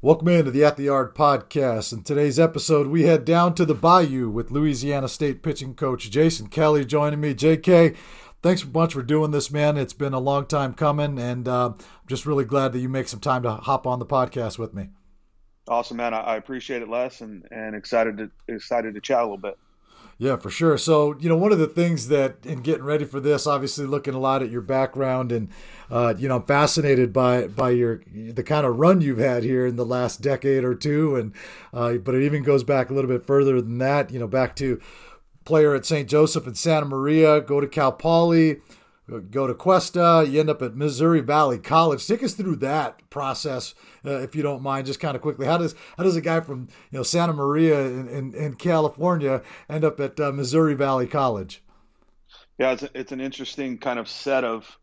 Welcome into the At the Yard podcast. In today's episode, we head down to the Bayou with Louisiana State pitching coach Jason Kelly joining me. JK, thanks a bunch for doing this, man. It's been a long time coming, and uh, I'm just really glad that you make some time to hop on the podcast with me. Awesome, man. I, appreciate it, Les, and, and excited to excited to chat a little bit. Yeah, for sure. So, you know, one of the things that in getting ready for this, obviously looking a lot at your background and, uh, you know, I'm fascinated by by your the kind of run you've had here in the last decade or two, and uh, but it even goes back a little bit further than that. You know, back to player at St. Joseph and Santa Maria, go to Cal Poly, go to Cuesta, you end up at Missouri Valley College. Take us through that process, uh, if you don't mind, just kind of quickly. How does how does a guy from you know Santa Maria in, in, in California end up at uh, Missouri Valley College? Yeah, it's, a, it's an interesting kind of set of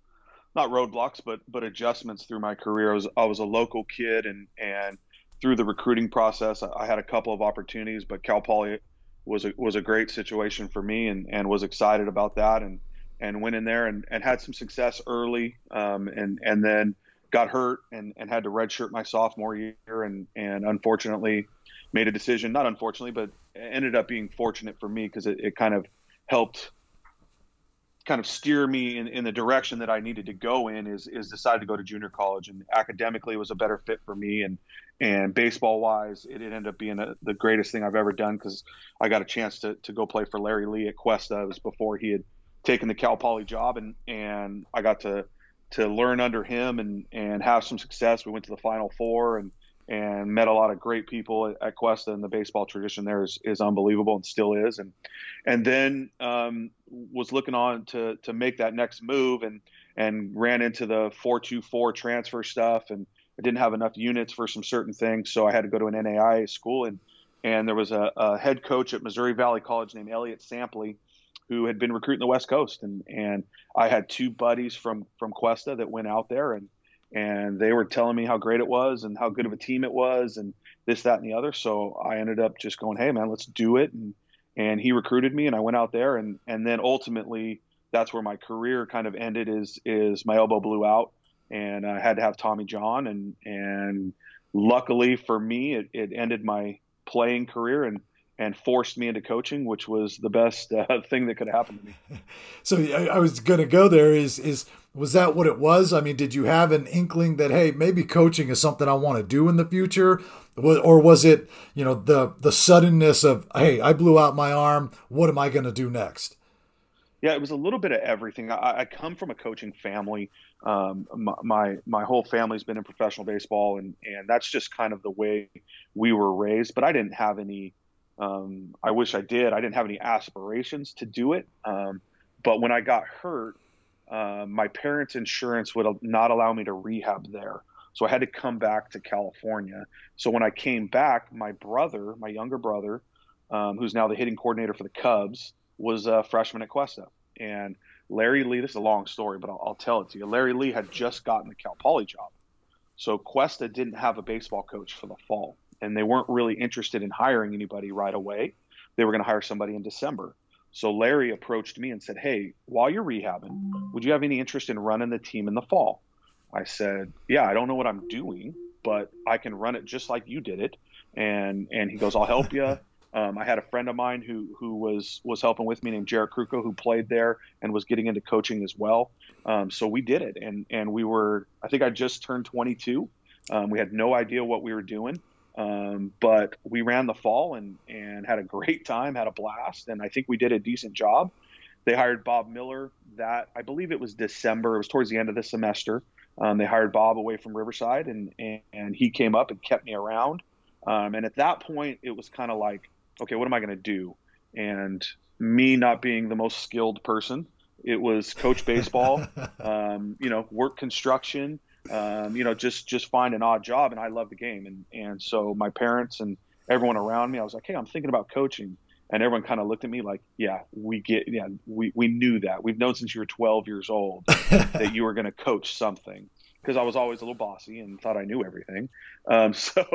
not roadblocks, but but adjustments through my career. I was I was a local kid, and and through the recruiting process, I had a couple of opportunities, but Cal Poly was a, was a great situation for me, and and was excited about that, and and went in there and, and had some success early, um, and and then got hurt and, and had to redshirt my sophomore year, and and unfortunately made a decision. Not unfortunately, but ended up being fortunate for me because it, it kind of helped kind of steer me in, in the direction that I needed to go in is is decided to go to junior college and academically it was a better fit for me and and baseball wise it, ended up being a, the greatest thing I've ever done because I got a chance to, to go play for Larry Lee at Cuesta it was before he had taken the Cal Poly job, and and I got to to learn under him and and have some success. We went to the Final Four and and met a lot of great people at, at Cuesta, and the baseball tradition there is, is unbelievable and still is. And and then um, was looking on to to make that next move, and and ran into the four two four transfer stuff, and I didn't have enough units for some certain things, so I had to go to an NAIA school, and and there was a, a head coach at Missouri Valley College named Elliot Sampley who had been recruiting the West Coast, and and I had two buddies from from Cuesta that went out there, and and they were telling me how great it was and how good of a team it was, and this, that, and the other. So I ended up just going, hey man, let's do it, and and he recruited me, and I went out there, and and then ultimately that's where my career kind of ended. Is is my elbow blew out, and I had to have Tommy John, and and luckily for me, it, it ended my playing career and and forced me into coaching, which was the best uh, thing that could happen to me. So I, I was going to go there. Is is was that what it was? I mean, did you have an inkling that hey, maybe coaching is something I want to do in the future, or was it you know the the suddenness of hey, I blew out my arm. What am I going to do next? Yeah, it was a little bit of everything. I, I come from a coaching family. Um, my, my, my whole family's been in professional baseball, and and that's just kind of the way we were raised. But I didn't have any um, I wish I did. I didn't have any aspirations to do it. Um, but when I got hurt, uh, my parents' insurance would not allow me to rehab there. So I had to come back to California. So when I came back, my brother, my younger brother, um, who's now the hitting coordinator for the Cubs, was a freshman at Cuesta. And Larry Lee, this is a long story, but I'll, I'll tell it to you. Larry Lee had just gotten the Cal Poly job. So Cuesta didn't have a baseball coach for the fall and they weren't really interested in hiring anybody right away. They were going to hire somebody in December. So Larry approached me and said, "Hey, while you're rehabbing, would you have any interest in running the team in the fall?" I said, "Yeah, I don't know what I'm doing, but I can run it just like you did it." And and he goes, "I'll help you." Um, I had a friend of mine who who was was helping with me named Jared Kruko who played there and was getting into coaching as well. Um, so we did it, and and we were I think I just turned 22. Um, we had no idea what we were doing, um, but we ran the fall and, and had a great time, had a blast, and I think we did a decent job. They hired Bob Miller that I believe it was December. It was towards the end of the semester. Um, they hired Bob away from Riverside, and, and, and he came up and kept me around. Um, and at that point, it was kind of like, okay, what am I going to do? And me not being the most skilled person, it was coach baseball, um, you know, work construction, um, you know, just just find an odd job. And I love the game, and and so my parents and everyone around me, I was like, hey, I'm thinking about coaching, and everyone kind of looked at me like, yeah, we get, yeah, we we knew that. We've known since you were 12 years old that you were going to coach something. Because I was always a little bossy and thought I knew everything, um, so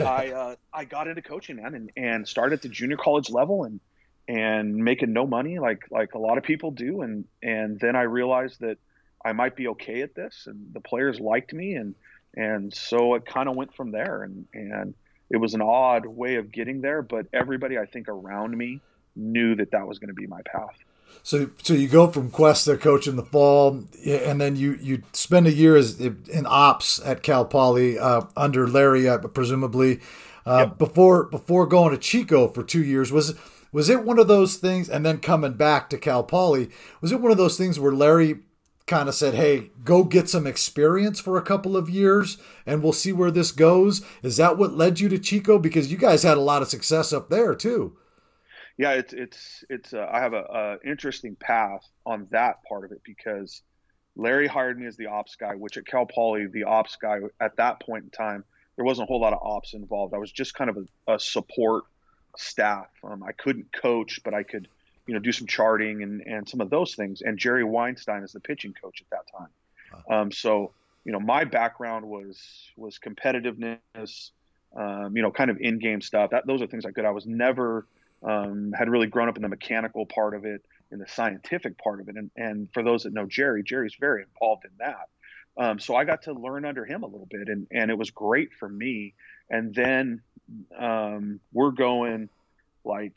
I uh, I got into coaching man and, and started at the junior college level and and making no money like like a lot of people do and and then I realized that I might be okay at this, and the players liked me, and and so it kind of went from there, and and it was an odd way of getting there, but everybody I think around me knew that that was going to be my path. So, so you go from Quest Cuesta coach in the fall, and then you you spend a year as in ops at Cal Poly uh, under Larry, uh, presumably. Uh, yep. Before before going to Chico for two years, was was it one of those things? And then coming back to Cal Poly, was it one of those things where Larry kind of said, "Hey, go get some experience for a couple of years, and we'll see where this goes"? Is that what led you to Chico? Because you guys had a lot of success up there too yeah, it's it's it's. Uh, I have a, a, interesting path on that part of it because Larry hired me as the ops guy, which at Cal Poly, the ops guy at that point in time, there wasn't a whole lot of ops involved. I was just kind of a, a support staff. Um, I couldn't coach, but I could, you know, do some charting and and some of those things. And Jerry Weinstein is the pitching coach at that time. Um, so you know, my background was was competitiveness, um, you know, kind of in game stuff. That those are things I could. I was never um, had really grown up in the mechanical part of it, in the scientific part of it. And, and for those that know Jerry, Jerry's very involved in that. Um, so I got to learn under him a little bit, and, and it was great for me. And then um, we're going like,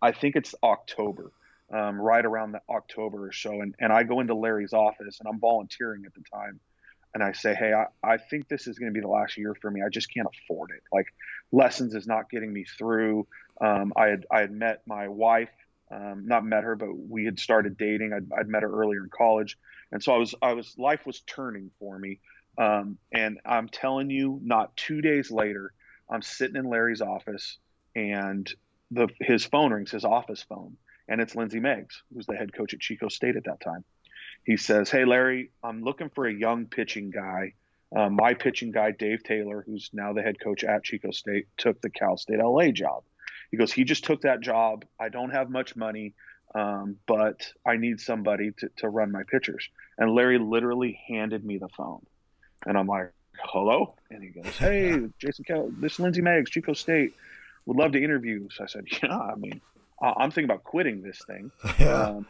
I think it's October, um, right around the October or so. And, and I go into Larry's office, and I'm volunteering at the time and I say, hey, I, I think this is going to be the last year for me. I just can't afford it. Like lessons is not getting me through. Um, I had I had met my wife, um, not met her, but we had started dating. I'd, I'd, met her earlier in college, and so I was I was life was turning for me. Um, and I'm telling you, not two days later, I'm sitting in Larry's office, and the his phone rings, his office phone, and it's Lindsey Meggs, who's the head coach at Chico State at that time. He says, "Hey Larry, I'm looking for a young pitching guy." Uh, my pitching guy, Dave Taylor, who's now the head coach at Chico State, took the Cal State LA job. He goes, he just took that job. I don't have much money, um, but I need somebody to, to run my pitchers. And Larry literally handed me the phone. And I'm like, hello? And he goes, hey, Jason Kell, this is Lindsey Meggs, Chico State. Would love to interview. So I said, yeah, I mean, I'm thinking about quitting this thing. Yeah. Um,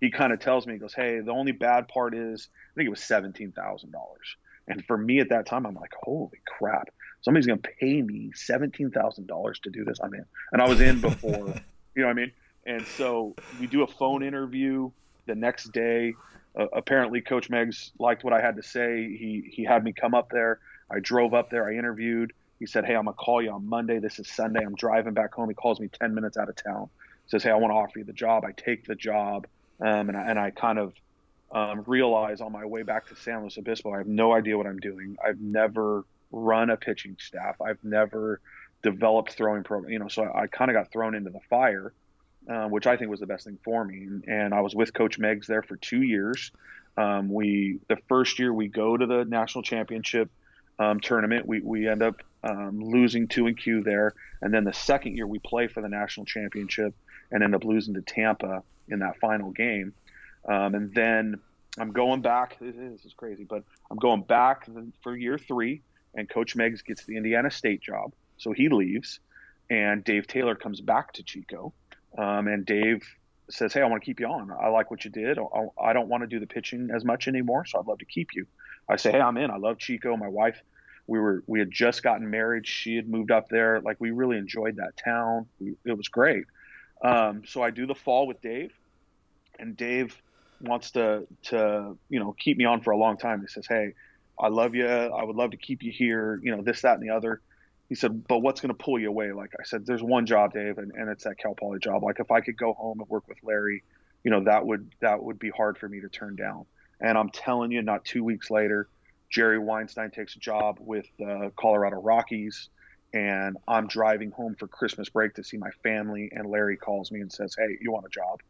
he kind of tells me, he goes, hey, the only bad part is, I think it was $17,000. And for me at that time, I'm like, holy crap somebody's going to pay me $17,000 to do this. I'm in. And I was in before, you know what I mean? And so we do a phone interview the next day. Uh, apparently, Coach Meggs liked what I had to say. He, he had me come up there. I drove up there. I interviewed. He said, Hey, I'm going to call you on Monday. This is Sunday. I'm driving back home. He calls me 10 minutes out of town. Says, Hey, I want to offer you the job. I take the job. Um, and, I, and I kind of um, realize on my way back to San Luis Obispo, I have no idea what I'm doing. I've never run a pitching staff. I've never developed throwing program, you know, so I, I kind of got thrown into the fire, uh, which I think was the best thing for me. And, and I was with Coach Meggs there for two years. Um, we the first year we go to the national championship um, tournament. We we end up um, losing two and Q there, and then the second year we play for the national championship and end up losing to Tampa in that final game. Um, and then I'm going back. This is crazy, but I'm going back for year three and Coach Meggs gets the Indiana State job, so he leaves, and Dave Taylor comes back to Chico, um, and Dave says, "Hey, I want to keep you on. I like what you did. I, I don't want to do the pitching as much anymore, so I'd love to keep you." I say, "Hey, I'm in. I love Chico. My wife, we were we had just gotten married. She had moved up there. Like we really enjoyed that town. We, it was great." Um, so I do the fall with Dave, and Dave wants to to you know keep me on for a long time. He says, "Hey." I love you. I would love to keep you here, you know, this, that, and the other. He said, but what's going to pull you away? Like I said, there's one job, Dave, and, and it's that Cal Poly job. Like if I could go home and work with Larry, you know, that would, that would be hard for me to turn down. And I'm telling you, not two weeks later, Jerry Weinstein takes a job with the Colorado Rockies, and I'm driving home for Christmas break to see my family. And Larry calls me and says, "Hey, you want a job?"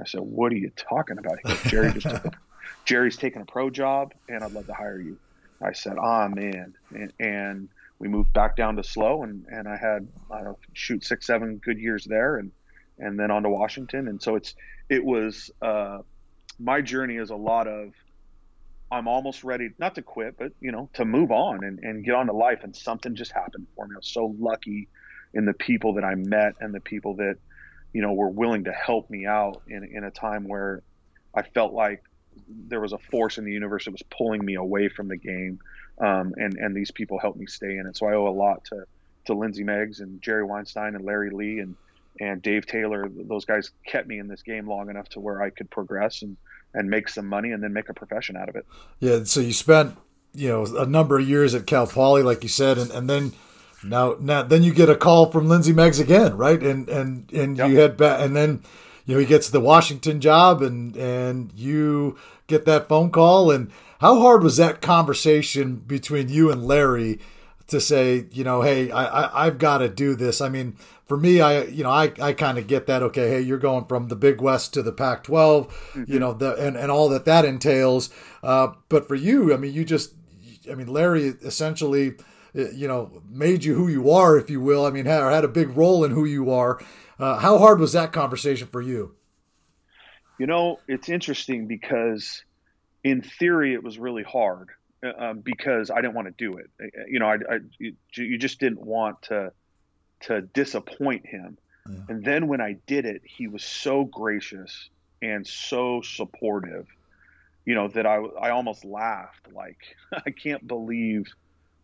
I said, "What are you talking about?" He goes, "Jerry just took a, Jerry's taking a pro job, and I'd love to hire you." I said, "Ah, man," and, and we moved back down to SLO, and and I had I don't know, shoot six, seven good years there, and and then on to Washington, and so it's it was uh, my journey is a lot of I'm almost ready not to quit, but you know to move on and, and get on to life, and something just happened for me. I was so lucky in the people that I met and the people that you know were willing to help me out in in a time where I felt like there was a force in the universe that was pulling me away from the game, um, and and these people helped me stay in it. So I owe a lot to to Lindsey Meggs and Jerry Weinstein and Larry Lee and and Dave Taylor. Those guys kept me in this game long enough to where I could progress and and make some money and then make a profession out of it. Yeah. So you spent you know a number of years at Cal Poly, like you said, and, and then now now then you get a call from Lindsey Meggs again, right? And and and yep. you head back, and then you know he gets the Washington job, and and you get that phone call, and how hard was that conversation between you and Larry? To say, you know, hey, I, I have got to do this. I mean, for me, I you know, I, I kind of get that. Okay, hey, you're going from the Big West to the Pac-12, mm-hmm. you know, the and, and all that that entails. Uh, but for you, I mean, you just, I mean, Larry essentially, uh, you know, made you who you are, if you will. I mean, had, had a big role in who you are. Uh, how hard was that conversation for you? You know, it's interesting because in theory it was really hard uh, um, because I didn't want to do it. Uh, you know, I, I you, you, just didn't want to to disappoint him. Yeah. And then when I did it, he was so gracious and so supportive. You know that I I almost laughed like I can't believe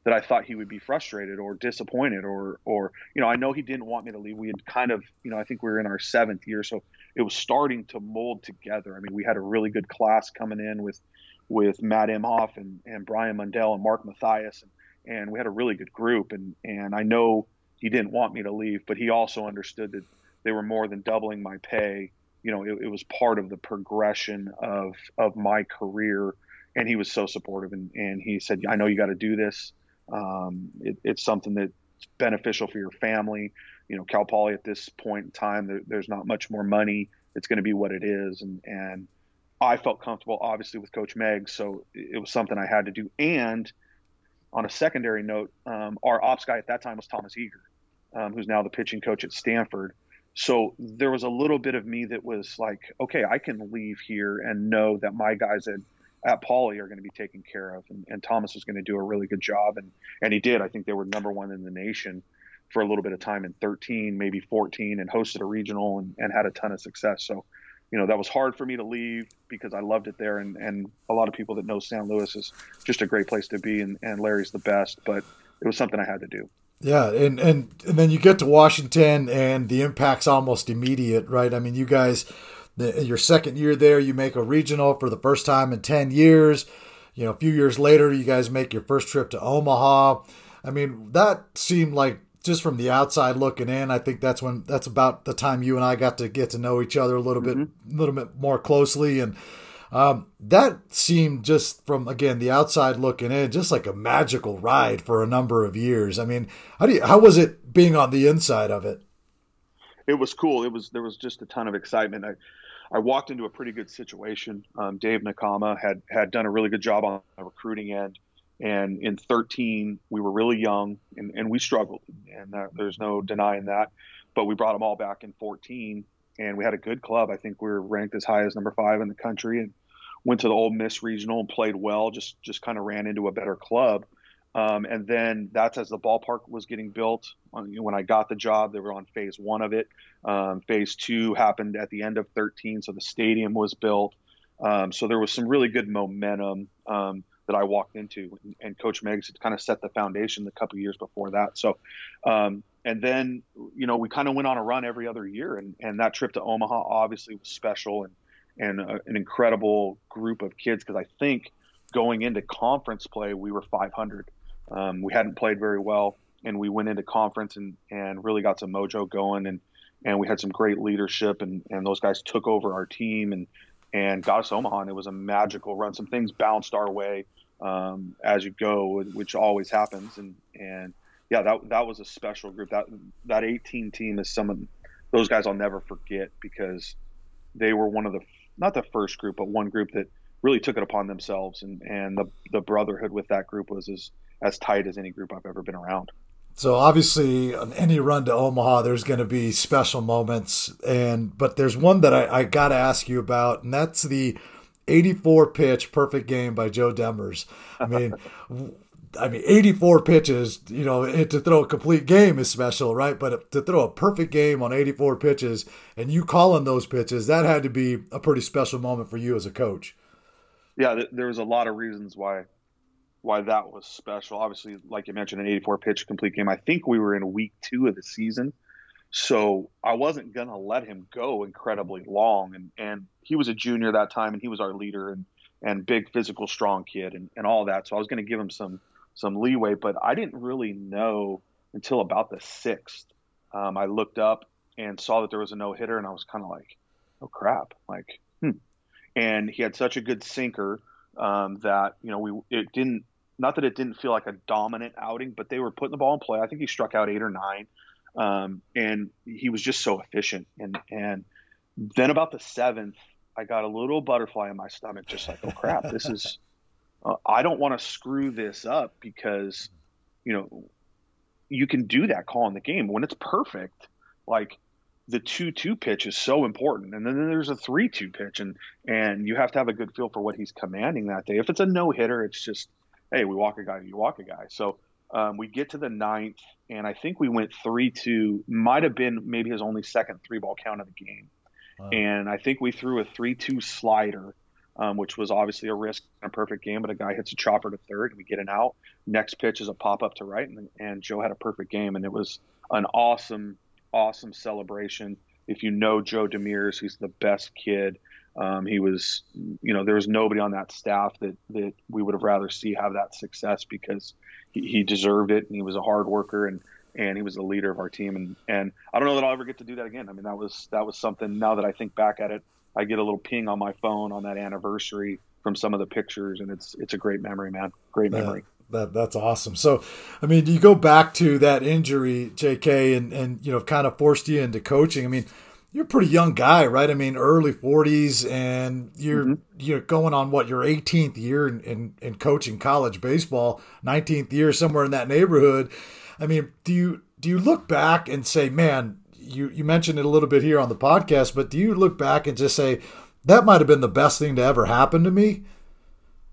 that I thought he would be frustrated or disappointed or or you know I know he didn't want me to leave. We had kind of you know I think we were in our seventh year, so it was starting to mold together. I mean, we had a really good class coming in with with Matt Imhoff and, and Brian Mundell and Mark Mathias, and, and we had a really good group. And and I know he didn't want me to leave, but he also understood that they were more than doubling my pay. You know, it, it was part of the progression of of my career, and he was so supportive. And, and he said, "I know you got to do this. Um, it, it's something that's beneficial for your family. You know, Cal Poly at this point in time, there, there's not much more money. It's going to be what it is, and and I felt comfortable, obviously, with Coach Meg, so it was something I had to do. And on a secondary note, um, our ops guy at that time was Thomas Eager, um, who's now the pitching coach at Stanford. So there was a little bit of me that was like, okay, I can leave here and know that my guys at, at Poly are going to be taken care of, and, and Thomas is going to do a really good job, and and he did. I think they were number one in the nation for a little bit of time in 13, maybe 14, and hosted a regional and, and had a ton of success. So you know that was hard for me to leave because I loved it there, and and a lot of people that know San Luis is just a great place to be, and, and Larry's the best, but it was something I had to do. Yeah, and, and and then you get to Washington, and the impact's almost immediate, right? I mean, you guys, the, your second year there, you make a regional for the first time in ten years. You know, a few years later, you guys make your first trip to Omaha. I mean, that seemed like just from the outside looking in, I think that's when that's about the time you and I got to get to know each other a little mm-hmm. bit, a little bit more closely, and um, that seemed just from again the outside looking in, just like a magical ride for a number of years. I mean, how do you, how was it being on the inside of it? It was cool. It was there was just a ton of excitement. I I walked into a pretty good situation. Um, Dave Nakama had had done a really good job on the recruiting end. And in 13, we were really young and, and we struggled, and there's no denying that. But we brought them all back in 14, and we had a good club. I think we were ranked as high as number five in the country, and went to the Ole Miss regional and played well. Just just kind of ran into a better club. Um, and then that's as the ballpark was getting built. When I got the job, they were on phase one of it. Um, phase two happened at the end of 13, so the stadium was built. Um, so there was some really good momentum. Um, that I walked into, and Coach Meggs had kind of set the foundation the couple years before that. So, um, and then you know we kind of went on a run every other year, and and that trip to Omaha obviously was special and and a, an incredible group of kids because I think going into conference play we were 500. Um, we hadn't played very well, and we went into conference and and really got some mojo going and and we had some great leadership and and those guys took over our team and and got us Omaha. And it was a magical run. Some things bounced our way um, as you go, which always happens. And and yeah, that that was a special group. That that 18 team is some of those guys I'll never forget because they were one of the not the first group, but one group that really took it upon themselves. And and the the brotherhood with that group was as as tight as any group I've ever been around. So obviously, on any run to Omaha, there's going to be special moments, and but there's one that I, I got to ask you about, and that's the 84 pitch perfect game by Joe Demers. I mean, I mean, 84 pitches, you know, to throw a complete game is special, right? But to throw a perfect game on 84 pitches and you calling those pitches, that had to be a pretty special moment for you as a coach. yeah, there was a lot of reasons why why that was special. Obviously, like you mentioned, an 84 pitch complete game. I think we were in week two of the season, so I wasn't gonna let him go incredibly long. And and he was a junior that time, and he was our leader and and big physical, strong kid, and and all that. So I was gonna give him some some leeway, but I didn't really know until about the sixth. Um, I looked up and saw that there was a no hitter, and I was kind of like, oh crap, like hmm. And he had such a good sinker um, that you know we it didn't not that it didn't feel like a dominant outing, but they were putting the ball in play. I think he struck out eight or nine, um, and he was just so efficient. And and then about the seventh, I got a little butterfly in my stomach, just like, oh crap, this is. Uh, I don't want to screw this up because, you know, you can do that call in the game when it's perfect. Like the two-two pitch is so important, and then there's a three-two pitch, and and you have to have a good feel for what he's commanding that day. If it's a no-hitter, it's just hey, we walk a guy, you walk a guy. So um, we get to the ninth, and I think we went three two. Might have been maybe his only second three ball count of the game, wow. and I think we threw a three two slider, um, which was obviously a risk in a perfect game. But a guy hits a chopper to third, and we get an out. Next pitch is a pop up to right, and, and Joe had a perfect game, and it was an awesome, awesome celebration. If you know Joe Demers, he's the best kid. Um, he was, you know, there was nobody on that staff that that we would have rather see have that success because he, he deserved it and he was a hard worker and and he was the leader of our team and and I don't know that I'll ever get to do that again. I mean, that was that was something. Now that I think back at it, I get a little ping on my phone on that anniversary from some of the pictures, and it's it's a great memory, man. Great memory. That, that's awesome. So, I mean, you go back to that injury, J.K., and and you know, kind of forced you into coaching. I mean you're a pretty young guy, right? I mean, early 40s, and you're mm-hmm. you're going on what your 18th year in, in, in coaching college baseball, 19th year somewhere in that neighborhood. I mean, do you do you look back and say, man, you you mentioned it a little bit here on the podcast, but do you look back and just say that might have been the best thing to ever happen to me?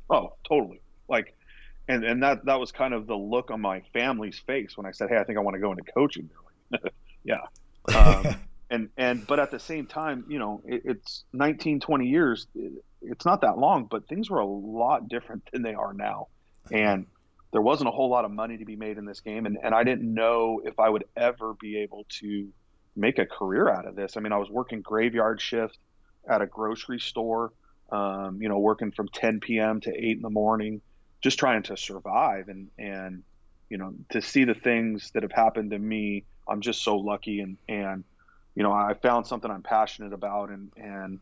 Oh, totally. Like, and and that that was kind of the look on my family's face when I said, hey, I think I want to go into coaching. yeah. Um, and and but at the same time you know it, it's 19 20 years it's not that long but things were a lot different than they are now. And there wasn't a whole lot of money to be made in this game. And, and i didn't know if i would ever be able to make a career out of this. I mean i was working graveyard shift at a grocery store um, you know working from 10 p.m to 8 in the morning just trying to survive. And and you know to see the things that have happened to me i'm just so lucky. And and you know, I found something I'm passionate about and, and,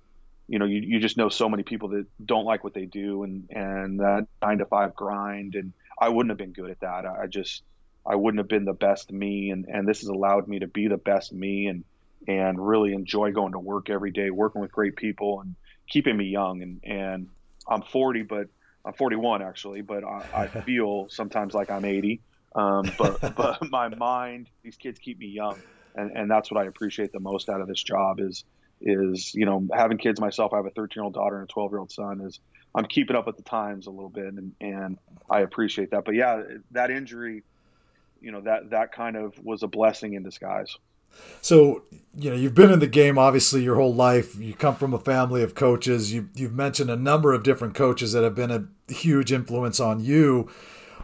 you know, you, you just know so many people that don't like what they do and, and that nine to five grind. And I wouldn't have been good at that. I just, I wouldn't have been the best me. And, and this has allowed me to be the best me and, and really enjoy going to work every day, working with great people and keeping me young. And, and I'm 40, but I'm 41 actually, but I, I feel sometimes like I'm 80. Um, but, but my mind, these kids keep me young and, and that's what I appreciate the most out of this job is is you know having kids myself. I have a 13 year old daughter and a 12 year old son. Is I'm keeping up with the times a little bit, and and I appreciate that. But yeah, that injury, you know that that kind of was a blessing in disguise. So, you know, you've been in the game obviously your whole life. You come from a family of coaches. You, you've mentioned a number of different coaches that have been a huge influence on you.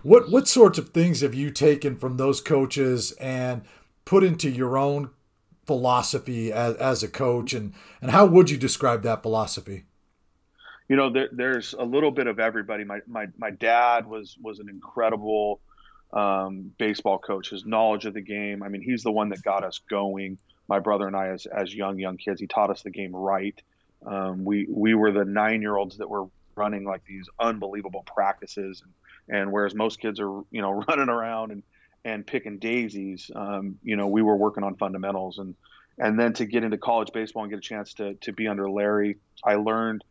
What what sorts of things have you taken from those coaches and put into your own philosophy as, as a coach and, and how would you describe that philosophy? You know, there, there's a little bit of everybody. My, my, my dad was, was an incredible um, baseball coach. His knowledge of the game. I mean, he's the one that got us going. My brother and I, as, as young, young kids, he taught us the game right. Um, we, we were the nine year olds that were running like these unbelievable practices. And, and whereas most kids are, you know, running around and, and picking daisies, um, you know, we were working on fundamentals and and then to get into college baseball and get a chance to to be under Larry, I learned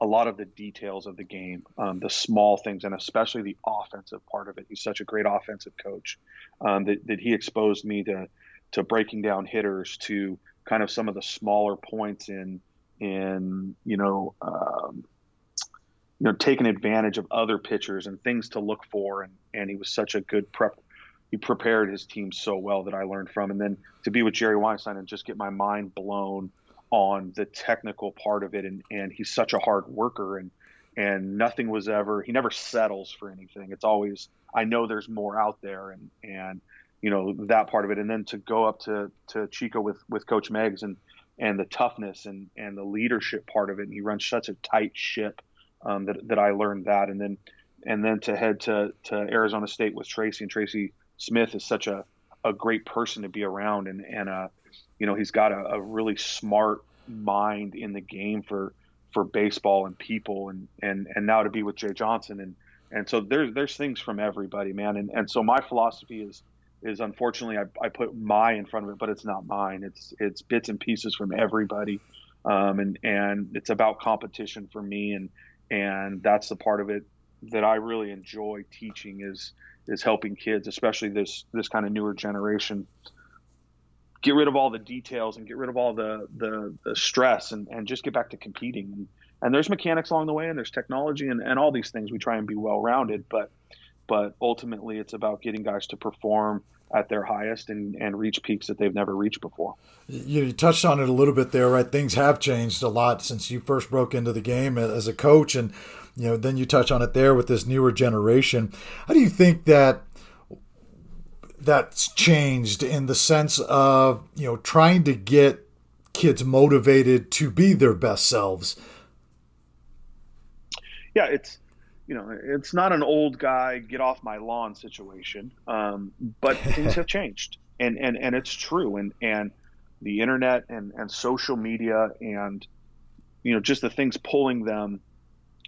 a lot of the details of the game, um, the small things, and especially the offensive part of it. He's such a great offensive coach um, that, that he exposed me to to breaking down hitters, to kind of some of the smaller points in in you know um, you know taking advantage of other pitchers and things to look for, and and he was such a good prep he prepared his team so well that I learned from. And then to be with Jerry Weinstein and just get my mind blown on the technical part of it. And, and he's such a hard worker. And, and nothing was ever he never settles for anything it's always i know there's more out there and and you know that part of it and then to go up to to chico with with coach Meggs and and the toughness and and the leadership part of it and he runs such a tight ship um, that that i learned that and then and then to head to to arizona state with tracy and tracy smith is such a a great person to be around and and uh you know he's got a, a really smart mind in the game for for baseball and people and and and now to be with Jay Johnson. And and so there's there's things from everybody man. And and so my philosophy is is unfortunately I, I put my in front of it but it's not mine. It's it's bits and pieces from everybody. Um, and and it's about competition for me. And and that's the part of it that I really enjoy teaching is is helping kids especially this this kind of newer generation get rid of all the details and get rid of all the the, the stress and, and just get back to competing and, and there's mechanics along the way and there's technology and, and all these things we try and be well rounded but but ultimately it's about getting guys to perform at their highest and, and reach peaks that they've never reached before. You, you, touched on it a little bit there, right? Things have changed a lot since you first broke into the game as a coach, and you know then you touch on it there with this newer generation. How do you think that that's changed in the sense of you know trying to get kids motivated to be their best selves? Yeah it's you know it's not an old guy get off my lawn situation. Um, but things have changed. And and and it's true. And and the internet and and social media and you know just the things pulling them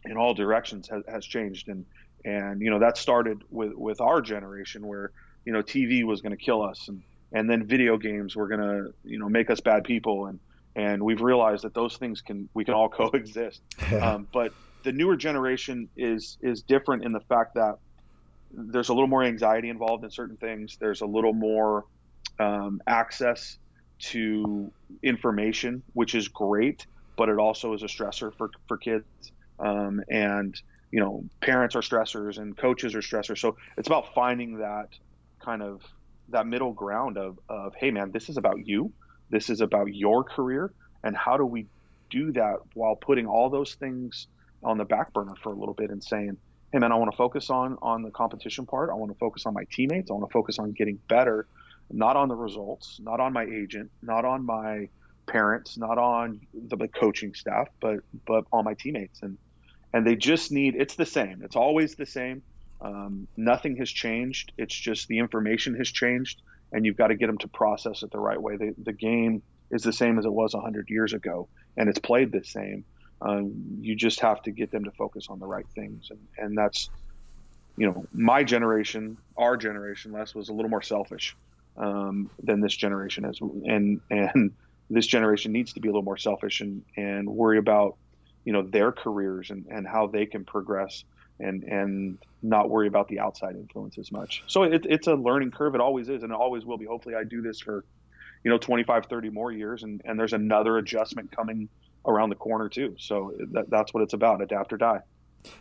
in all directions has, has changed and and you know that started with with our generation where you know TV was going to kill us, and and then video games were going to you know make us bad people, and and we've realized that those things can we can all coexist. um, but the newer generation is is different in the fact that there's a little more anxiety involved in certain things. There's a little more um, access to information, which is great, but it also is a stressor for for kids. Um, and you know, parents are stressors and coaches are stressors. So it's about finding that kind of that middle ground of, of hey man this is about you. This is about your career. And how do we do that while putting all those things on the back burner for a little bit and saying hey man i want to focus on on the competition part. I want to focus on my teammates. I want to focus on getting better not on the results not on my agent not on my parents not on the, the coaching staff but but on my teammates and and they just need it's the same it's always the same um, nothing has changed. It's just the information has changed, and you've got to get them to process it the right way. The, the game is the same as it was 100 years ago, and it's played the same. Um, you just have to get them to focus on the right things, and, and that's, you know, my generation, our generation, Les was a little more selfish um, than this generation is, and and this generation needs to be a little more selfish and and worry about, you know, their careers and and how they can progress and and not worry about the outside influence as much. So it, it's a learning curve. It always is, and it always will be. Hopefully, I do this for you know 25, 30 more years, and and there's another adjustment coming around the corner too. So that, that's what it's about: adapt or die.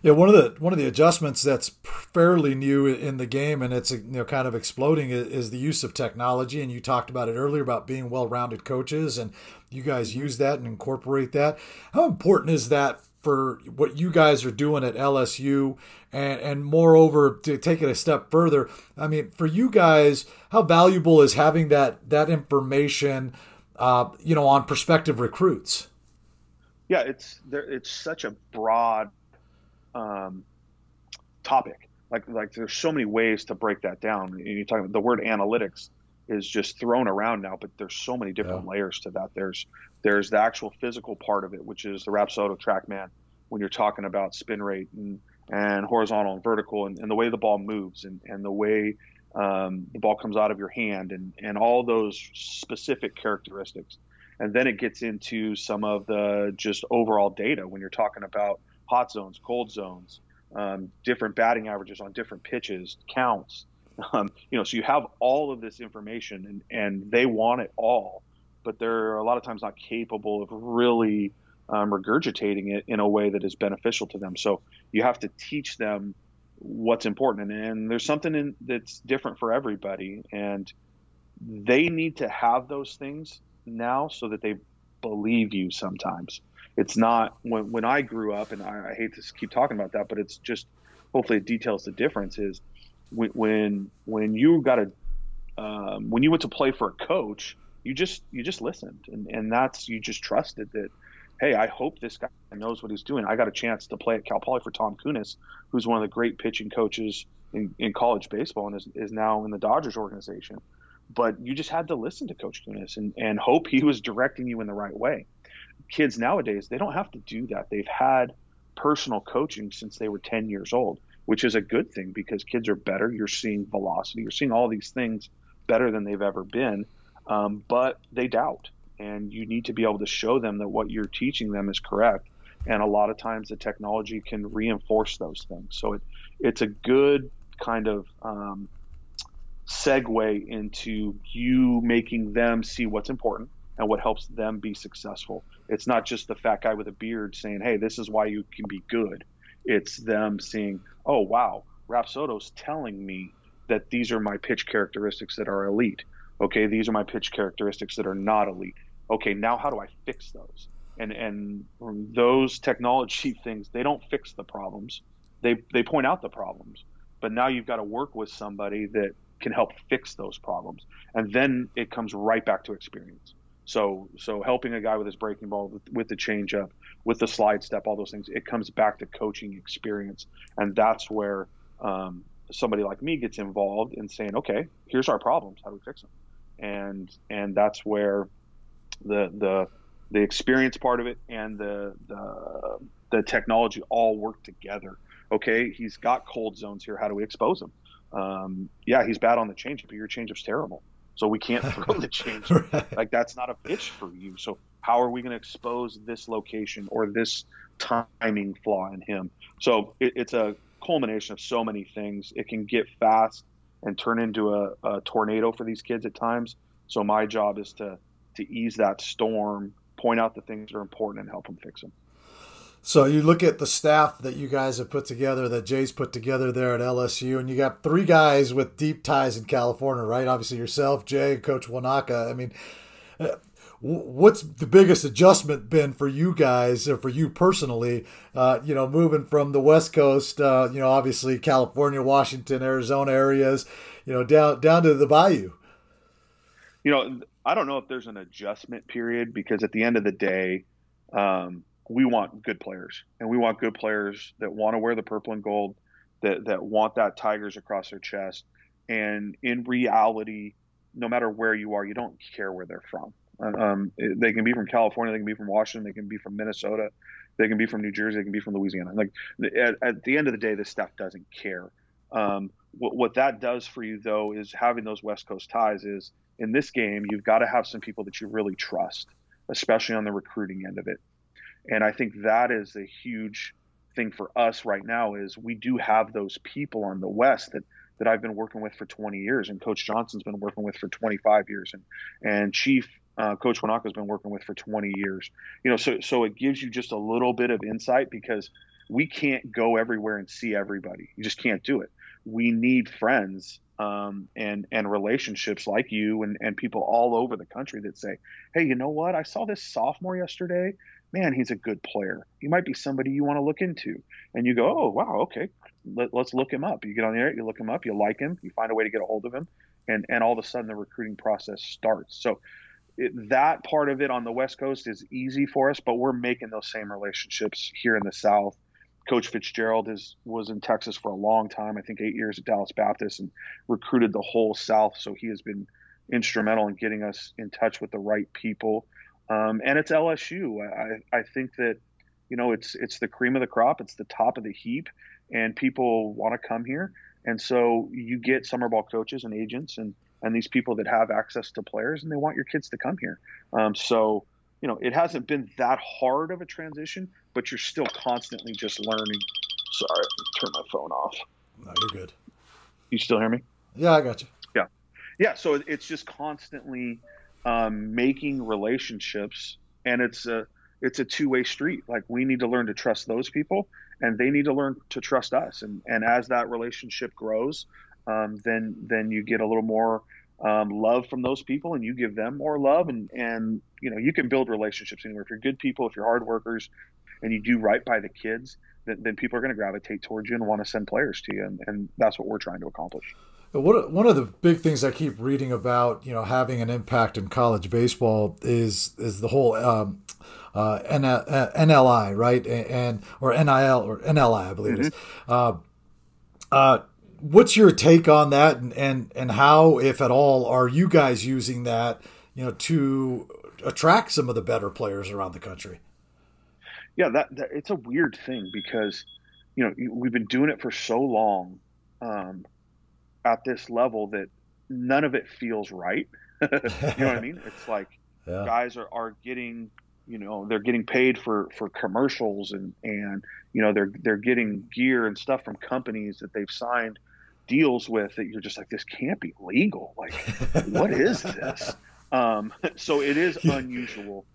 Yeah, one of the one of the adjustments that's fairly new in the game, and it's you know kind of exploding, is the use of technology. And you talked about it earlier about being well-rounded coaches, and you guys use that and incorporate that. How important is that for what you guys are doing at LSU and and moreover to take it a step further I mean for you guys how valuable is having that that information uh, you know on prospective recruits yeah it's there it's such a broad um, topic like like there's so many ways to break that down And you talk about the word analytics is just thrown around now, but there's so many different yeah. layers to that. There's there's the actual physical part of it, which is the Rapsodo TrackMan when you're talking about spin rate and, and horizontal and vertical and, and the way the ball moves and, and the way um, the ball comes out of your hand and, and all those specific characteristics. And then it gets into some of the just overall data when you're talking about hot zones, cold zones, um, different batting averages on different pitches, counts, um, you know, so you have all of this information, and and they want it all, but they're a lot of times not capable of really um, regurgitating it in a way that is beneficial to them. So you have to teach them what's important, and, and there's something in, that's different for everybody, and they need to have those things now so that they believe you sometimes. It's not when when I grew up, and I, I hate to keep talking about that, but it's just hopefully it details the difference. Is when when, you got a um, when you went to play for a coach, you just you just listened, and and that's you just trusted that. Hey, I hope this guy knows what he's doing. I got a chance to play at Cal Poly for Tom Kunis, who's one of the great pitching coaches in, in college baseball and is, is now in the Dodgers organization. But you just had to listen to Coach Kunis and, and hope he was directing you in the right way kids nowadays, they don't have to do that. They've had personal coaching since they were 10 years old, which is a good thing because kids are better. You're seeing velocity, you're seeing all these things better than they've ever been, um, but they doubt. And you need to be able to show them that what you're teaching them is correct. And a lot of times the technology can reinforce those things. So it, it's a good kind of um, segue into you making them see what's important and what helps them be successful. It's not just the fat guy with a beard saying, "Hey, this is why you can be good." It's them seeing, "Oh, wow, Rapsodo's telling me that these are my pitch characteristics that are elite. Okay, these are my pitch characteristics that are not elite. Okay, now how do I fix those?" And and those technology things, they don't fix the problems. They they point out the problems. But now you've got to work with somebody that can help fix those problems. And then it comes right back to experience. So so helping a guy with his breaking ball, with, with the changeup, with the slide step, all those things, it comes back to coaching experience, and that's where um, somebody like me gets involved in saying, okay, here's our problems, how do we fix them? And and that's where the the the experience part of it and the the the technology all work together. Okay, he's got cold zones here. How do we expose him? Um, yeah, he's bad on the changeup, but your changeup's terrible. So we can't throw the change. right. Like that's not a pitch for you. So how are we going to expose this location or this timing flaw in him? So it, it's a culmination of so many things. It can get fast and turn into a, a tornado for these kids at times. So my job is to to ease that storm, point out the things that are important, and help them fix them. So you look at the staff that you guys have put together, that Jay's put together there at LSU, and you got three guys with deep ties in California, right? Obviously yourself, Jay, Coach Wanaka. I mean, uh, what's the biggest adjustment been for you guys, or for you personally? Uh, you know, moving from the West Coast, uh, you know, obviously California, Washington, Arizona areas, you know, down down to the Bayou. You know, I don't know if there's an adjustment period because at the end of the day. Um, we want good players, and we want good players that want to wear the purple and gold, that that want that tigers across their chest. And in reality, no matter where you are, you don't care where they're from. Um, they can be from California, they can be from Washington, they can be from Minnesota, they can be from New Jersey, they can be from Louisiana. Like at, at the end of the day, this stuff doesn't care. Um, what, what that does for you though is having those West Coast ties is in this game, you've got to have some people that you really trust, especially on the recruiting end of it. And I think that is a huge thing for us right now is we do have those people on the West that that I've been working with for 20 years, and Coach Johnson's been working with for 25 years, and and Chief uh, Coach Wanaka's been working with for 20 years. You know, so so it gives you just a little bit of insight because we can't go everywhere and see everybody. You just can't do it. We need friends um, and and relationships like you and, and people all over the country that say, hey, you know what? I saw this sophomore yesterday man, he's a good player. He might be somebody you want to look into. And you go, oh, wow, okay, Let, us look him up. You get on the air, you look him up, you like him, you find a way to get a hold of him, and, and all of a sudden the recruiting process starts. So it, that part of it on the West Coast is easy for us, but we're making those same relationships here in the South. Coach Fitzgerald is was in Texas for a long time. I think eight years at Dallas Baptist and recruited the whole South. So he has been instrumental in getting us in touch with the right people um, and it's LSU. I, I think that you know it's it's the cream of the crop. It's the top of the heap, and people want to come here. And so you get summer ball coaches and agents and and these people that have access to players, and they want your kids to come here. Um, so you know it hasn't been that hard of a transition, but you're still constantly just learning. Sorry, turn my phone off. No, you're good. You still hear me? Yeah, I got you. Yeah, yeah. So it's just constantly um, making relationships, and it's a it's a two way street. Like we need to learn to trust those people, and they need to learn to trust us. And and as that relationship grows, um, then then you get a little more um, love from those people and you give them more love and and you know you can build relationships anywhere if you're good people if you're hard workers and you do right by the kids then, then people are going to gravitate towards you and want to send players to you and, and that's what we're trying to accomplish what, one of the big things I keep reading about, you know, having an impact in college baseball is is the whole um, uh, NLI, right, and or NIL or NLI, I believe mm-hmm. it is. Mm-hmm. Uh, uh, what's your take on that, and, and and how, if at all, are you guys using that, you know, to attract some of the better players around the country? Yeah, that, that it's a weird thing because you know we've been doing it for so long um, at this level that none of it feels right. you know what I mean? It's like yeah. guys are, are getting you know they're getting paid for for commercials and and you know they're they're getting gear and stuff from companies that they've signed deals with that you're just like this can't be legal. Like what is this? Um, so it is unusual.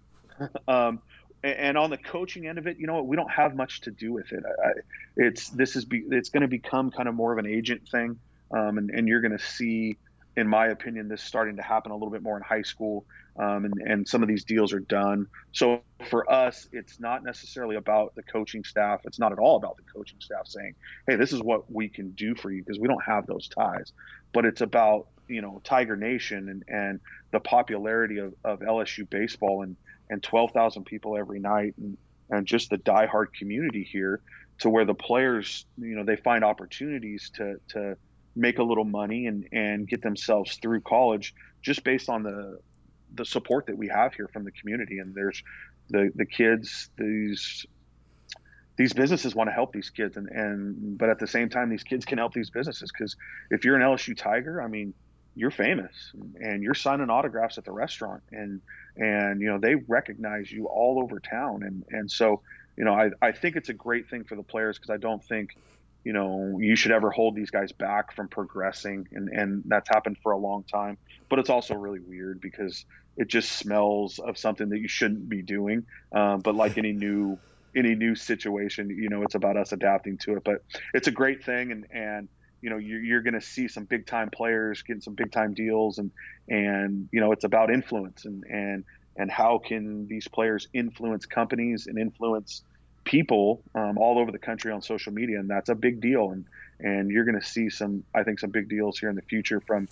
Um, and, on the coaching end of it you know what? We don't have much to do with it. I, it's this is be, it's going to become kind of more of an agent thing um, and, and you're going to see in my opinion this starting to happen a little bit more in high school um, and, and some of these deals are done. So for us, it's not necessarily about the coaching staff. It's not at all about the coaching staff saying, "Hey, this is what we can do for you," because we don't have those ties. But it's about you know Tiger Nation and, and the popularity of, of LSU baseball and and 12,000 people every night and and just the diehard community here to where the players you know they find opportunities to to make a little money and and get themselves through college just based on the the support that we have here from the community. And there's the the kids, these these businesses want to help these kids, and and but at the same time, these kids can help these businesses because if you're an LSU Tiger, I mean, you're famous and you're signing autographs at the restaurant, and and you know they recognize you all over town, and and so you know I I think it's a great thing for the players because I don't think you know you should ever hold these guys back from progressing and and that's happened for a long time. But it's also really weird because it just smells of something that you shouldn't be doing. Um, but like any new any new situation you know it's about us adapting to it. But it's a great thing and and you know you're, you're going to see some big time players getting some big time deals and and you know it's about influence and and and how can these players influence companies and influence people um, all over the country on social media, and that's a big deal. And and you're going to see some, I think, some big deals here in the future from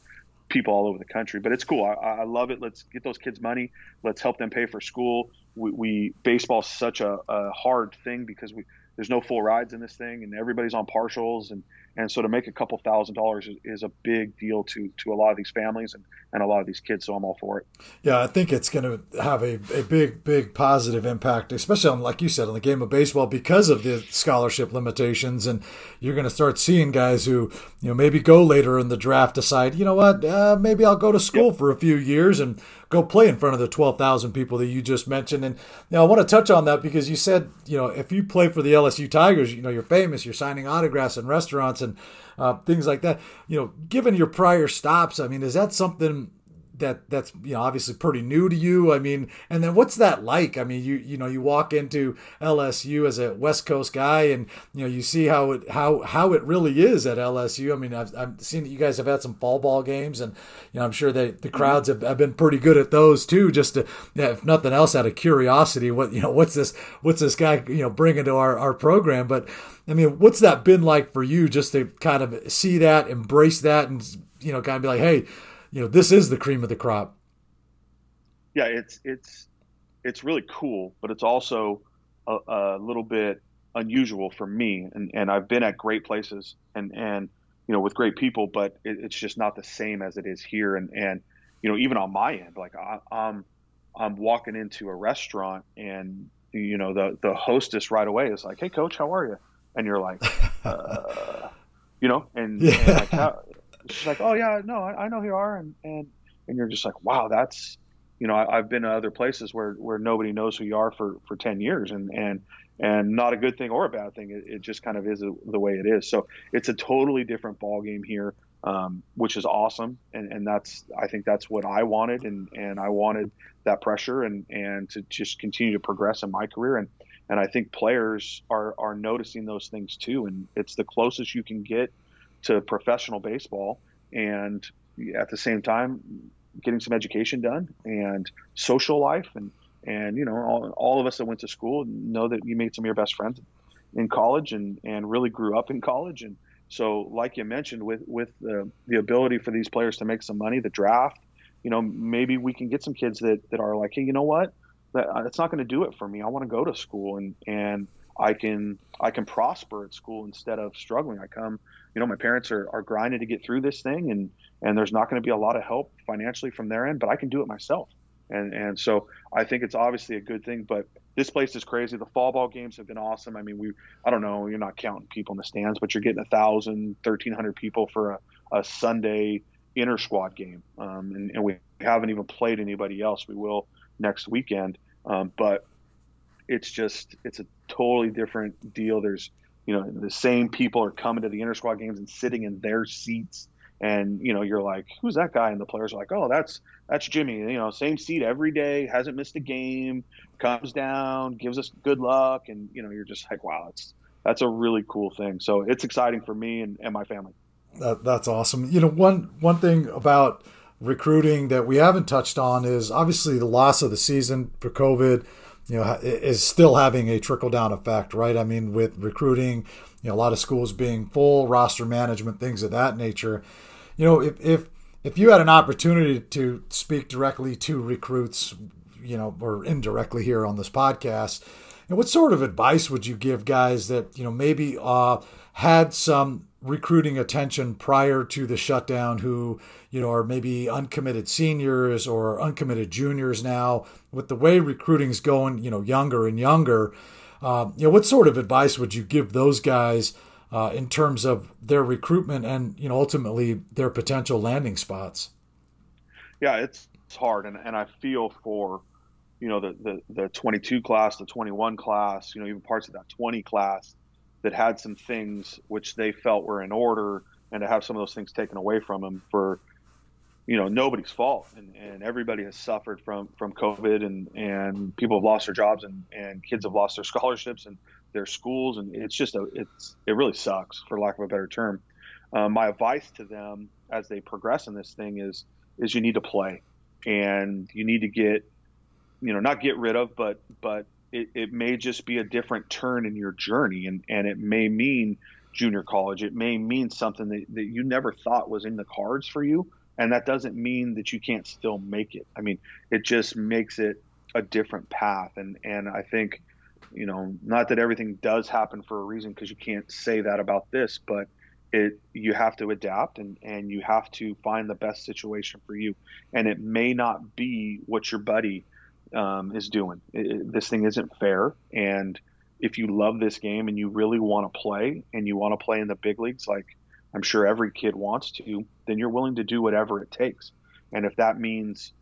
people all over the country. But it's cool. I, I love it. Let's get those kids money. Let's help them pay for school. We, we baseball's such a, a hard thing because we there's no full rides in this thing, and everybody's on partials, and and so to make a couple thousand dollars is, a big deal to to a lot of these families and, and a lot of these kids. So I'm all for it. Yeah, I think it's going to have a, a big big positive impact, especially on like you said on the game of baseball because of the scholarship limitations, and you're going to start seeing guys who you know maybe go later in the draft decide you know what uh, maybe I'll go to school yep. for a few years and go play in front of the 12,000 people that you just mentioned. And now I want to touch on that because you said, you know, if you play for the LSU Tigers, you know, you're famous, you're signing autographs in restaurants and uh, things like that. You know, given your prior stops, I mean, is that something that that's you know obviously pretty new to you. I mean, and then what's that like? I mean, you you know you walk into LSU as a West Coast guy, and you know you see how it how how it really is at LSU. I mean, I've, I've seen that you guys have had some fall ball games, and you know I'm sure that the crowds have, have been pretty good at those too. Just to yeah, if nothing else, out of curiosity, what you know what's this what's this guy you know bringing to our our program, but. I mean, what's that been like for you just to kind of see that, embrace that, and you know, kind of be like, hey, you know this is the cream of the crop. Yeah it's it's it's really cool but it's also a, a little bit unusual for me. And and I've been at great places and and you know with great people but it, it's just not the same as it is here. And and you know even on my end like I, I'm I'm walking into a restaurant and you know the the hostess right away is like hey coach how are you? And you're like uh, you know and, yeah. and like how, she's like, oh yeah, no, I, I, know who you are, and and and you're just like, wow, that's you know, I, have been to other places where where nobody knows who you are for for ten years, and and and not a good thing or a bad thing. It, it just kind of is a, the way it is. So it's a totally different ball game here, um, which is awesome, and and that's I think that's what I wanted, and and I wanted that pressure and and to just continue to progress in my career and. And I think players are, are noticing those things too. And it's the closest you can get to professional baseball. And at the same time getting some education done and social life and and you know all, all of us that went to school know that you made some of your best friends in college and and really grew up in college. And so like you mentioned with with the, the ability for these players to make some money the draft you know maybe we can get some kids that that are like hey you know what? That uh, it's not going to do it for me. I want to go to school. And and I can I can prosper at school instead of struggling. I come, you know, my parents are, are grinding to get through this thing, and and there's not going to be a lot of help financially from their end, but I can do it myself. And and so I think it's obviously a good thing. But this place is crazy. The fall ball games have been awesome. I mean, we I don't know, you're not counting people in the stands, but you're getting a thousand, thirteen hundred people for a, a Sunday inter squad game, um, and, and we haven't even played anybody else. We will next weekend, um, but it's just it's a totally different deal. There's you know the same people are coming to the inter squad games and sitting in their seats. And you know you're like who's that guy? And the players are like oh that's that's jimmy. You know same seat every day hasn't missed a game comes down gives us good luck. And you know you're just like wow that's that's a really cool thing. So it's exciting for me and, and my family. That, that's awesome. You know one one thing about recruiting that we haven't touched on is obviously the loss of the season for covid you know, is still having a trickle down effect, right? I mean, with recruiting, you know, a lot of schools being full, roster management, things of that nature. You know, if if if you had an opportunity to speak directly to recruits, you know, or indirectly here on this podcast, and what sort of advice would you give guys that you know maybe uh, had some recruiting attention prior to the shutdown who you know are maybe uncommitted seniors or uncommitted juniors now. With the way recruiting's going you know younger and younger uh, you know what sort of advice would you give those guys uh, in terms of their recruitment and you know ultimately their potential landing spots? Yeah it's, it's hard. And, and i feel for you know the, the the 22 class the 21 class you know even parts of that 20 class that had some things which they felt were in order and to have some of those things taken away from them for you know nobody's fault. And, and everybody has suffered from from covid and and people have lost their jobs and and kids have lost their scholarships and their schools. And it's just a it's it really sucks for lack of a better term. Um, my advice to them as they progress in this thing is is you need to play. And you need to get you know not get rid of but but it, it may just be a different turn in your journey and, and it may mean junior college. It may mean something that, that you never thought was in the cards for you. And that doesn't mean that you can't still make it. I mean, it just makes it a different path. And, and I think, you know, not that everything does happen for a reason because you can't say that about this, but it, you have to adapt and, and you have to find the best situation for you. And it may not be what your buddy um, is doing. It, this thing isn't fair, and if you love this game and you really want to play and you want to play in the big leagues, like I'm sure every kid wants to, then you're willing to do whatever it takes. And if that means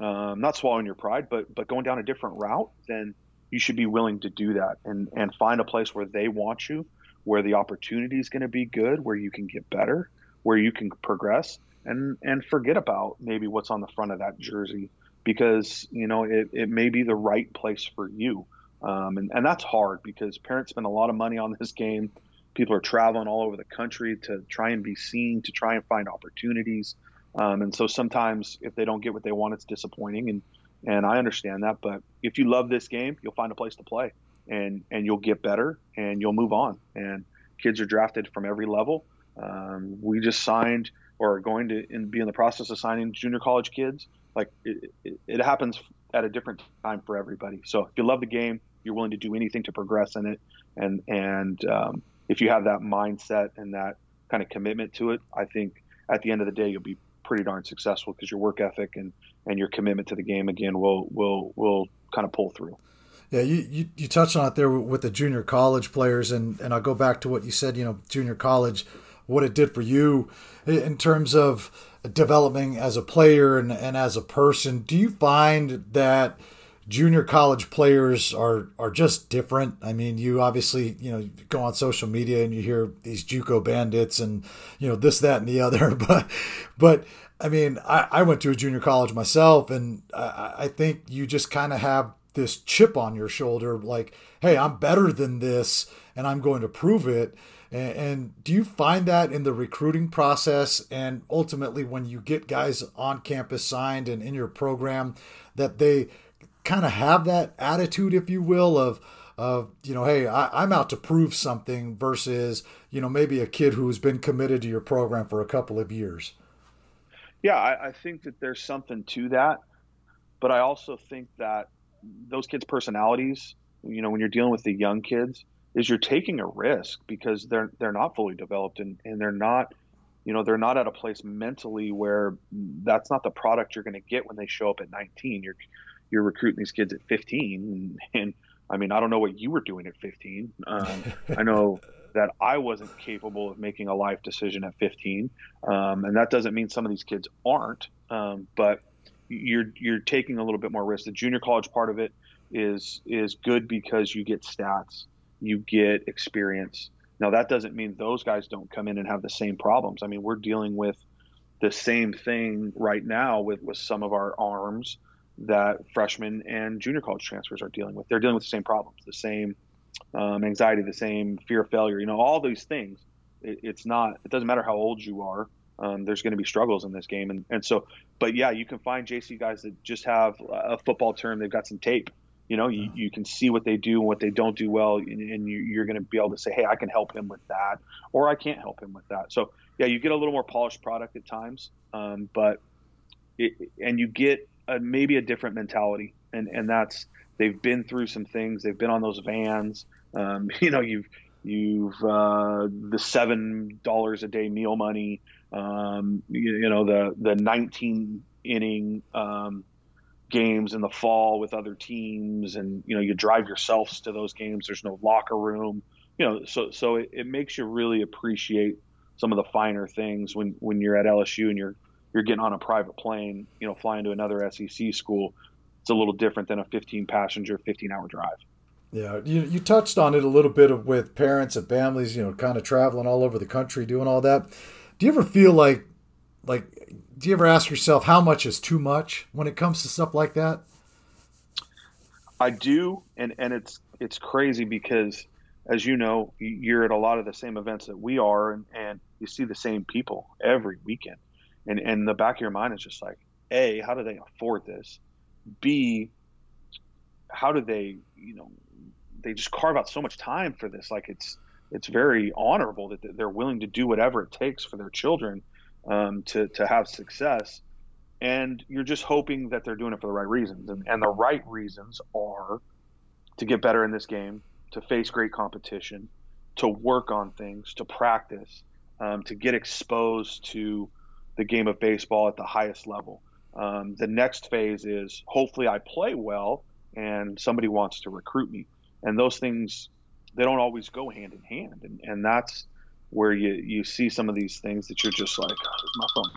um, not swallowing your pride, but but going down a different route, then you should be willing to do that and and find a place where they want you, where the opportunity is going to be good, where you can get better, where you can progress, and and forget about maybe what's on the front of that jersey because you know it, it may be the right place for you. Um, and, and that's hard because parents spend a lot of money on this game. People are traveling all over the country to try and be seen to try and find opportunities. Um, and so sometimes if they don't get what they want it's disappointing. And and I understand that but if you love this game you'll find a place to play and and you'll get better and you'll move on. And kids are drafted from every level. Um, we just signed or going to in, be in the process of signing junior college kids like it, it, it happens at a different time for everybody. So if you love the game, you're willing to do anything to progress in it, and and um, if you have that mindset and that kind of commitment to it, I think at the end of the day you'll be pretty darn successful because your work ethic and and your commitment to the game again will will will kind of pull through. Yeah, you, you, you touched on it there with the junior college players, and, and I'll go back to what you said, you know, junior college, what it did for you in terms of developing as a player and, and as a person. Do you find that junior college players are are just different? I mean, you obviously you know go on social media and you hear these JUCO bandits and you know this, that, and the other, but but. I mean, I, I went to a junior college myself, and I, I think you just kind of have this chip on your shoulder, like, "Hey, I'm better than this, and I'm going to prove it." And, and, do you find that in the recruiting process and ultimately when you get guys on campus signed and in your program that they kind of have that attitude, if you will, of, of you know, hey, I, am out to prove something versus, you know, maybe a kid who's been committed to your program for a couple of years? Yeah, I, I think that there's something to that. But I also think that those kids' personalities, you know, when you're dealing with the young kids, is you're taking a risk because they're they're not fully developed and, and they're not you know they're not at a place mentally where that's not the product you're going to get when they show up at 19 you're you're recruiting these kids at 15 and, and i mean i don't know what you were doing at 15 um, i know that i wasn't capable of making a life decision at 15 um, and that doesn't mean some of these kids aren't um, but you're you're taking a little bit more risk. The junior college part of it is is good because you get stats you get experience. Now, that doesn't mean those guys don't come in and have the same problems. I mean, we're dealing with the same thing right now with, with some of our arms that freshmen and junior college transfers are dealing with. They're dealing with the same problems, the same um, anxiety, the same fear of failure, you know, all these things. It, it's not, it doesn't matter how old you are. Um, there's going to be struggles in this game. And, and so, but yeah, you can find JC guys that just have a football term. They've got some tape you know, you, you can see what they do and what they don't do well, and, you, are going to be able to say, hey, I can help him with that, or I can't help him with that. So, yeah, you get a little more polished product at times, um, but it, and you get a, maybe a different mentality, and and that's they've been through some things. They've been on those vans. Um, you know, you've you've uh, the seven dollars a day meal money. Um, you, you, know, the the 19 inning um, games in the fall with other teams and you know you drive yourselves to those games. There's no locker room you know so so it, it, makes you really appreciate some of the finer things when when you're at LSU and you're you're getting on a private plane you know flying to another SEC school. It's a little different than a 15 passenger 15 hour drive. Yeah you, you touched on it a little bit of, with parents and families you know kind of traveling all over the country doing all that. Do you ever feel like like do you ever ask yourself how much is too much when it comes to stuff like that? I do, and and it's it's crazy because, as you know, you're at a lot of the same events that we are, and, and you see the same people every weekend, and and the back of your mind is just like, a, how do they afford this? B, how do they, you know, they just carve out so much time for this? Like it's it's very honorable that they're willing to do whatever it takes for their children um, to to have success, and you're just hoping that they're doing it for the right reasons, and, and the right reasons are to get better in this game, to face great competition, to work on things, to practice, um, to get exposed to the game of baseball at the highest level. Um, the next phase is hopefully I play well and somebody wants to recruit me. And those things, they don't always go hand in hand. And, and that's where you you see some of these things that you're just like, oh, my phone,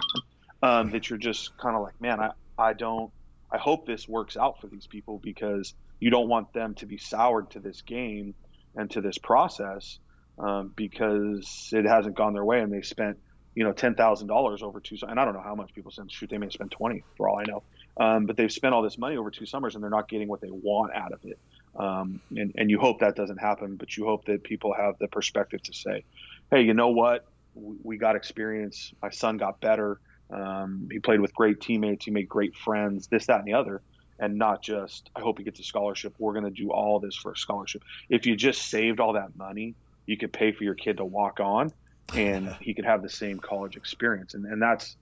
um, that you're just kind of like, man, I I don't, I hope this works out for these people because you don't want them to be soured to this game and to this process um, because it hasn't gone their way and they spent you know ten thousand dollars over two and I don't know how much people spend shoot they may spend twenty for all I know. Um, but they've spent all this money over two summers and they're not getting what they want out of it. Um, and and you hope that doesn't happen but you hope that people have the perspective to say hey, you know what? We got experience. My son got better. Um, he played with great teammates. He made great friends. This, that, and the other. And not just, I hope he gets a scholarship. We're going to do all this for a scholarship. If you just saved all that money, you could pay for your kid to walk on, and he could have the same college experience. And and that's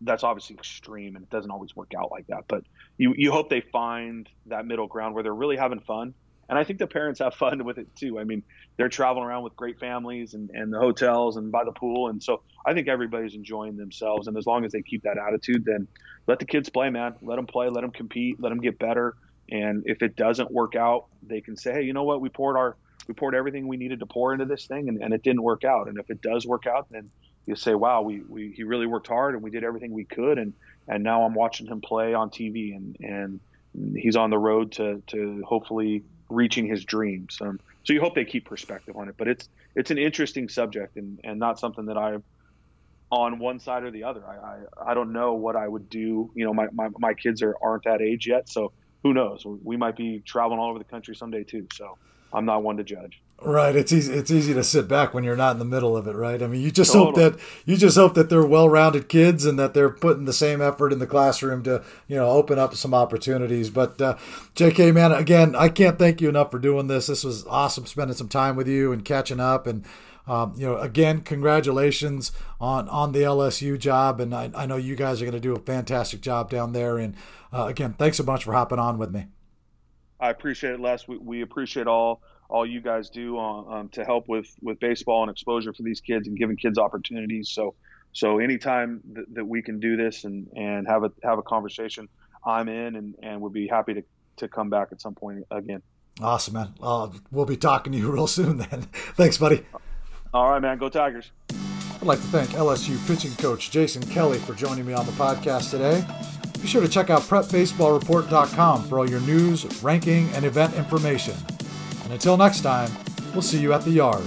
that's obviously extreme, and it doesn't always work out like that. But you you hope they find that middle ground where they're really having fun and I think the parents have fun with it too. I mean, they're traveling around with great families and, and the hotels and by the pool, and so I think everybody's enjoying themselves. And as long as they keep that attitude, then let the kids play, man. Let them play, let them compete, let them get better. And if it doesn't work out, they can say, hey, you know what? We poured our we poured everything we needed to pour into this thing, and, and it didn't work out. And if it does work out, then you say, wow, we, we he really worked hard and we did everything we could, and and now I'm watching him play on TV, and and he's on the road to to hopefully reaching his dreams. Um, so you hope they keep perspective on it, but it's it's an interesting subject and, and not something that I'm on one side or the other. I, I, I don't know what I would do. You know, my, my, my kids are aren't that age yet, so who knows? We might be traveling all over the country someday too. So I'm not one to judge. Right. It's easy. It's easy to sit back when you're not in the middle of it, right? I mean, you just totally. hope that you just hope that they're well-rounded kids and that they're putting the same effort in the classroom to you know open up some opportunities. But uh, J.K. man, again, I can't thank you enough for doing this. This was awesome spending some time with you and catching up. And um, you know, again, congratulations on on the LSU job. And I, I know you guys are going to do a fantastic job down there. And uh, again, thanks a bunch for hopping on with me. I appreciate it, Les. We, we appreciate all all you guys do on, um, to help with with baseball and exposure for these kids and giving kids opportunities. So so anytime that, that we can do this and and have a have a conversation, I'm in and and would be happy to to come back at some point again. Awesome, man. Uh, we'll be talking to you real soon then. Thanks, buddy. All right, man. Go Tigers. I'd like to thank LSU pitching coach Jason Kelly for joining me on the podcast today. Be sure to check out prepbaseballreport.com for all your news, ranking, and event information. And until next time, we'll see you at the yard.